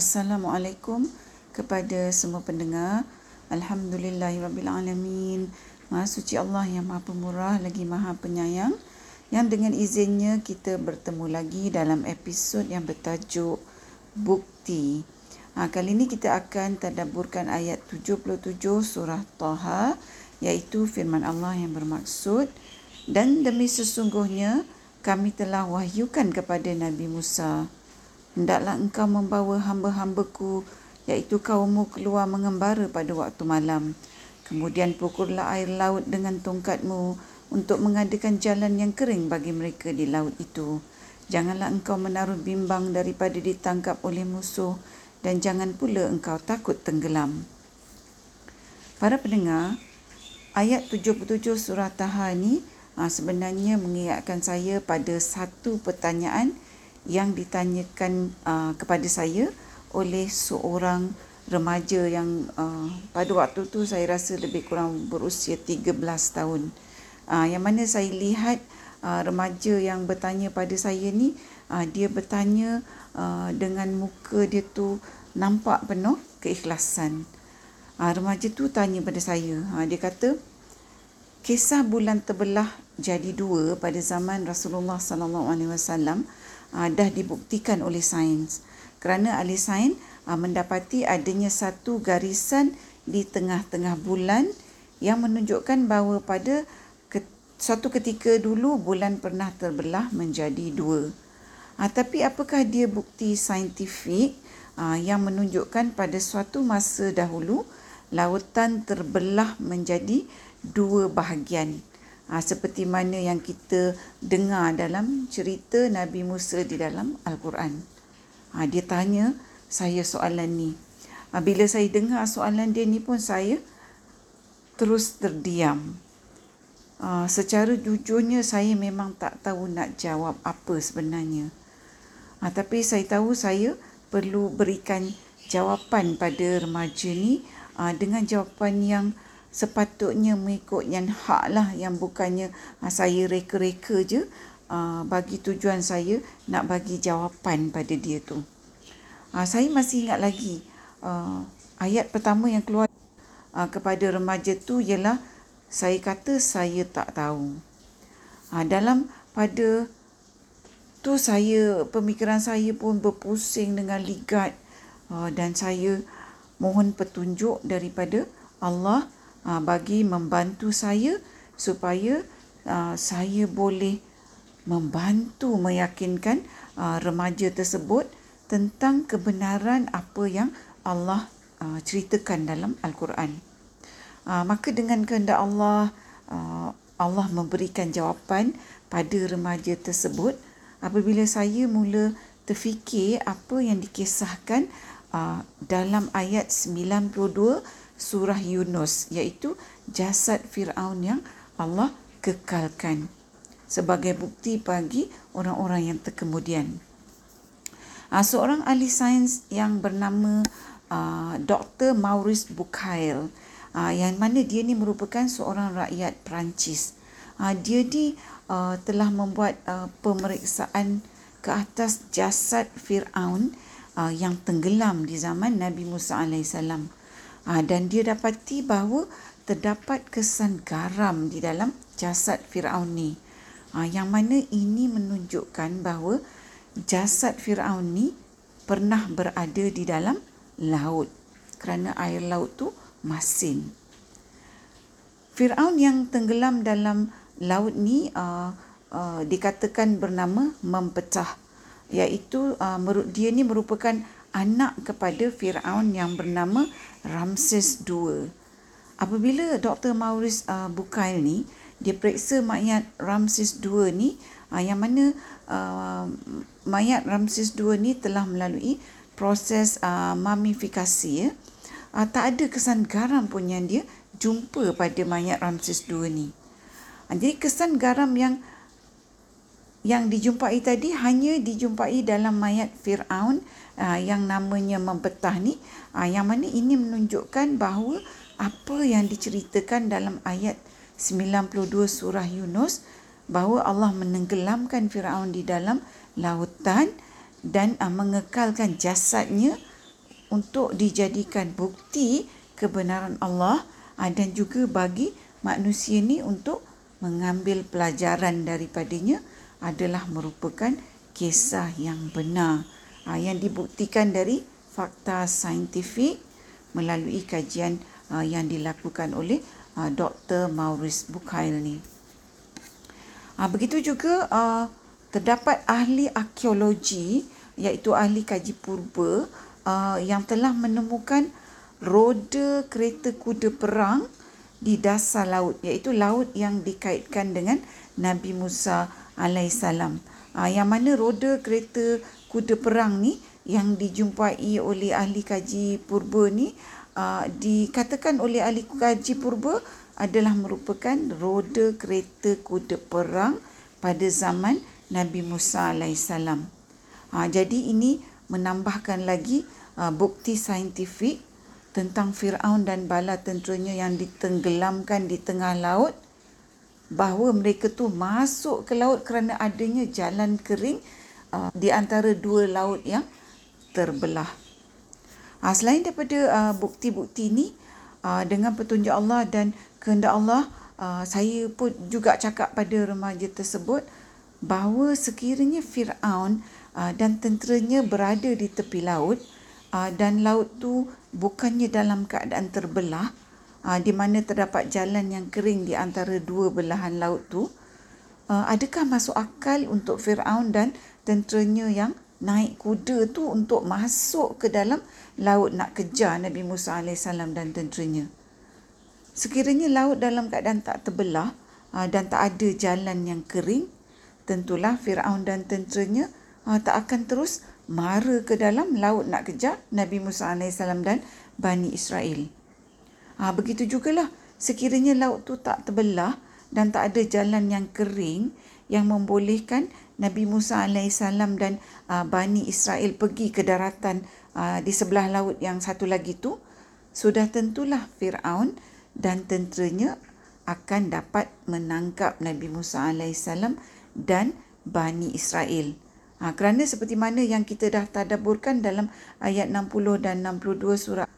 Assalamualaikum kepada semua pendengar. Alhamdulillahirabbilalamin. Maha suci Allah yang Maha Pemurah lagi Maha Penyayang yang dengan izinnya kita bertemu lagi dalam episod yang bertajuk Bukti. Ha, kali ini kita akan tadabburkan ayat 77 surah Taha iaitu firman Allah yang bermaksud dan demi sesungguhnya kami telah wahyukan kepada Nabi Musa hendaklah engkau membawa hamba-hambaku iaitu kaummu keluar mengembara pada waktu malam. Kemudian pukullah air laut dengan tongkatmu untuk mengadakan jalan yang kering bagi mereka di laut itu. Janganlah engkau menaruh bimbang daripada ditangkap oleh musuh dan jangan pula engkau takut tenggelam. Para pendengar, ayat 77 surah Taha ini ah, sebenarnya mengingatkan saya pada satu pertanyaan yang ditanyakan uh, kepada saya oleh seorang remaja yang uh, pada waktu tu saya rasa lebih kurang berusia 13 tahun. Uh, yang mana saya lihat uh, remaja yang bertanya pada saya ni uh, dia bertanya uh, dengan muka dia tu nampak penuh keikhlasan. Uh, remaja tu tanya pada saya, uh, dia kata kisah bulan terbelah jadi dua pada zaman Rasulullah sallallahu alaihi wasallam uh, dah dibuktikan oleh sains kerana ahli sains uh, mendapati adanya satu garisan di tengah-tengah bulan yang menunjukkan bahawa pada ke, suatu ketika dulu bulan pernah terbelah menjadi dua. Uh, tapi apakah dia bukti saintifik uh, yang menunjukkan pada suatu masa dahulu lautan terbelah menjadi dua bahagian? Ha, seperti mana yang kita dengar dalam cerita Nabi Musa di dalam Al-Quran. Ha, dia tanya saya soalan ni. Ha, bila saya dengar soalan dia ni pun saya terus terdiam. Ha, secara jujurnya saya memang tak tahu nak jawab apa sebenarnya. Ha, tapi saya tahu saya perlu berikan jawapan pada remaja ni ha, dengan jawapan yang sepatutnya mengikut yang hak lah yang bukannya uh, saya reka-reka je uh, bagi tujuan saya nak bagi jawapan pada dia tu. Uh, saya masih ingat lagi ayat pertama yang keluar kepada remaja tu ialah saya kata saya tak tahu. Dalam pada tu saya pemikiran saya pun berpusing dengan ligat dan saya mohon petunjuk daripada Allah bagi membantu saya supaya uh, saya boleh membantu meyakinkan uh, remaja tersebut tentang kebenaran apa yang Allah ceritakan dalam Al-Quran. Maka dengan kehendak Allah, Allah memberikan jawapan pada remaja tersebut apabila saya mula terfikir apa yang dikisahkan dalam ayat 92 surah Yunus iaitu jasad Firaun yang Allah kekalkan sebagai bukti bagi orang-orang yang terkemudian. Uh, seorang ahli sains yang bernama uh, Dr. Maurice Bucaille uh, yang mana dia ni merupakan seorang rakyat Perancis. Uh, dia ni uh, telah membuat uh, pemeriksaan ke atas jasad Firaun uh, yang tenggelam di zaman Nabi Musa alaihissalam. Ha, dan dia dapati bahawa terdapat kesan garam di dalam jasad Firaun ni. Ha, yang mana ini menunjukkan bahawa jasad Firaun ni pernah berada di dalam laut kerana air laut tu masin. Firaun yang tenggelam dalam laut ni uh, uh, dikatakan bernama mempecah iaitu uh, dia ni merupakan anak kepada Firaun yang bernama Ramses II. Apabila Dr. Maurice uh, Bukail ni dia periksa mayat Ramses II ni uh, yang mana uh, mayat Ramses II ni telah melalui proses uh, mamifikasi ya. Uh, tak ada kesan garam pun yang dia jumpa pada mayat Ramses II ni. Uh, jadi kesan garam yang yang dijumpai tadi hanya dijumpai dalam mayat Firaun uh, yang namanya membetah ni. Uh, yang mana ini menunjukkan bahawa apa yang diceritakan dalam ayat 92 surah Yunus bahawa Allah menenggelamkan Firaun di dalam lautan dan uh, mengekalkan jasadnya untuk dijadikan bukti kebenaran Allah uh, dan juga bagi manusia ni untuk mengambil pelajaran daripadanya adalah merupakan kisah yang benar uh, yang dibuktikan dari fakta saintifik melalui kajian uh, yang dilakukan oleh uh, Dr. Maurice Bukail ni. Uh, begitu juga uh, terdapat ahli arkeologi iaitu ahli kaji purba uh, yang telah menemukan roda kereta kuda perang di dasar laut iaitu laut yang dikaitkan dengan Nabi Musa alaihissalam. Uh, yang mana roda kereta kuda perang ni yang dijumpai oleh ahli kaji purba ni uh, dikatakan oleh ahli kaji purba adalah merupakan roda kereta kuda perang pada zaman Nabi Musa alaihissalam. Uh, jadi ini menambahkan lagi uh, bukti saintifik tentang Firaun dan bala tenteranya yang ditenggelamkan di tengah laut bahawa mereka tu masuk ke laut kerana adanya jalan kering uh, di antara dua laut yang terbelah. Uh, selain daripada uh, bukti-bukti ini uh, dengan petunjuk Allah dan kehendak Allah uh, saya pun juga cakap pada remaja tersebut bahawa sekiranya Firaun uh, dan tenteranya berada di tepi laut uh, dan laut tu bukannya dalam keadaan terbelah di mana terdapat jalan yang kering di antara dua belahan laut tu uh, adakah masuk akal untuk Firaun dan tenteranya yang naik kuda tu untuk masuk ke dalam laut nak kejar Nabi Musa AS dan tenteranya sekiranya laut dalam keadaan tak terbelah uh, dan tak ada jalan yang kering tentulah Firaun dan tenteranya uh, tak akan terus mara ke dalam laut nak kejar Nabi Musa AS dan Bani Israel. Ha, begitu jugalah sekiranya laut tu tak terbelah dan tak ada jalan yang kering yang membolehkan Nabi Musa AS dan uh, Bani Israel pergi ke daratan uh, di sebelah laut yang satu lagi tu, sudah tentulah Fir'aun dan tenteranya akan dapat menangkap Nabi Musa AS dan Bani Israel. Ha, kerana seperti mana yang kita dah tadaburkan dalam ayat 60 dan 62 surah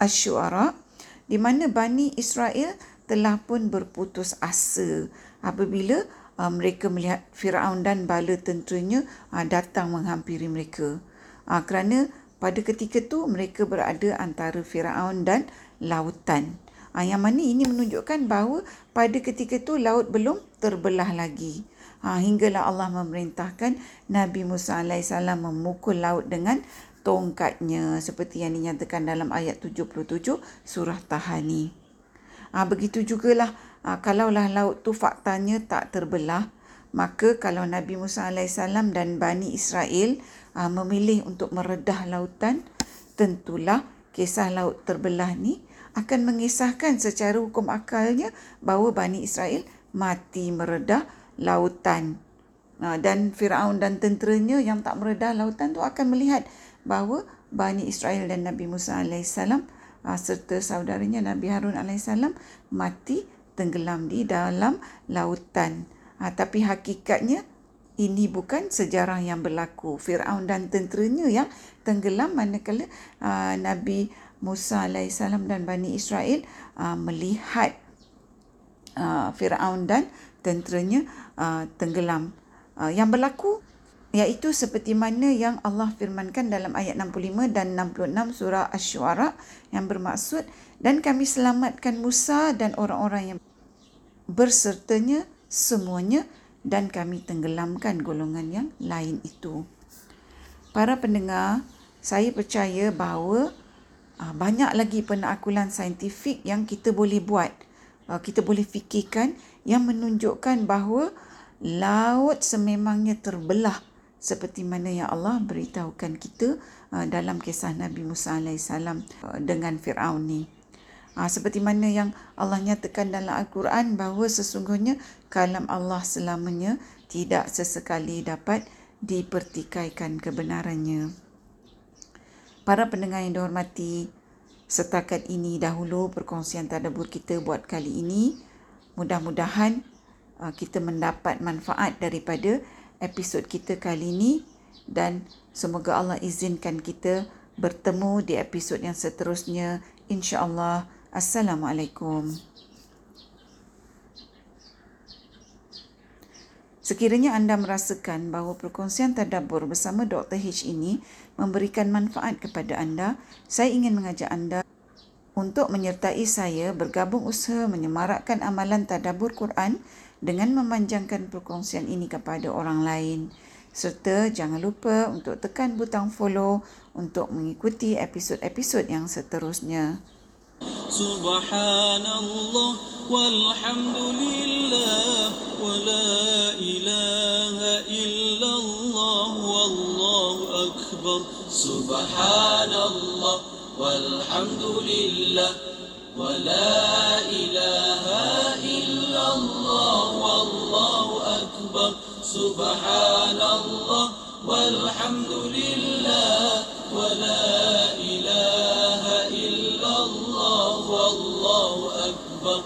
Ash-Shu'ara di mana Bani Israel telah pun berputus asa apabila uh, mereka melihat Firaun dan bala tenteranya uh, datang menghampiri mereka. Uh, kerana pada ketika itu mereka berada antara Firaun dan lautan. Uh, yang mana ini menunjukkan bahawa pada ketika itu laut belum terbelah lagi. Ha, hinggalah Allah memerintahkan Nabi Musa AS memukul laut dengan tongkatnya seperti yang dinyatakan dalam ayat 77 surah Tahani. Ha, begitu jugalah ha, kalaulah laut tu faktanya tak terbelah maka kalau Nabi Musa AS dan Bani Israel ha, memilih untuk meredah lautan tentulah kisah laut terbelah ni akan mengisahkan secara hukum akalnya bahawa Bani Israel mati meredah lautan. Dan Firaun dan tenteranya yang tak meredah lautan tu akan melihat bahawa Bani Israel dan Nabi Musa AS serta saudaranya Nabi Harun AS mati tenggelam di dalam lautan. Tapi hakikatnya ini bukan sejarah yang berlaku. Firaun dan tenteranya yang tenggelam manakala Nabi Musa AS dan Bani Israel melihat Firaun dan tenteranya uh, tenggelam. Uh, yang berlaku iaitu seperti mana yang Allah firmankan dalam ayat 65 dan 66 surah Asy-Syu'ara yang bermaksud dan kami selamatkan Musa dan orang-orang yang bersertanya semuanya dan kami tenggelamkan golongan yang lain itu. Para pendengar, saya percaya bahawa uh, banyak lagi penakulan saintifik yang kita boleh buat. Uh, kita boleh fikirkan yang menunjukkan bahawa laut sememangnya terbelah seperti mana yang Allah beritahukan kita uh, dalam kisah Nabi Musa AS uh, dengan Fir'aun ni. Uh, seperti mana yang Allah nyatakan dalam Al-Quran bahawa sesungguhnya kalam Allah selamanya tidak sesekali dapat dipertikaikan kebenarannya. Para pendengar yang dihormati, setakat ini dahulu perkongsian tadabur kita buat kali ini mudah-mudahan kita mendapat manfaat daripada episod kita kali ini dan semoga Allah izinkan kita bertemu di episod yang seterusnya. InsyaAllah. Assalamualaikum. Sekiranya anda merasakan bahawa perkongsian tadabbur bersama Dr. H ini memberikan manfaat kepada anda, saya ingin mengajak anda untuk menyertai saya bergabung usaha menyemarakkan amalan tadabbur Quran dengan memanjangkan perkongsian ini kepada orang lain serta jangan lupa untuk tekan butang follow untuk mengikuti episod-episod yang seterusnya. Subhanallah walhamdulillah wa la ilaha illallah wallahu akbar. Subhanallah walhamdulillah wa la ilaha illallah. أكبر سبحان الله والحمد لله.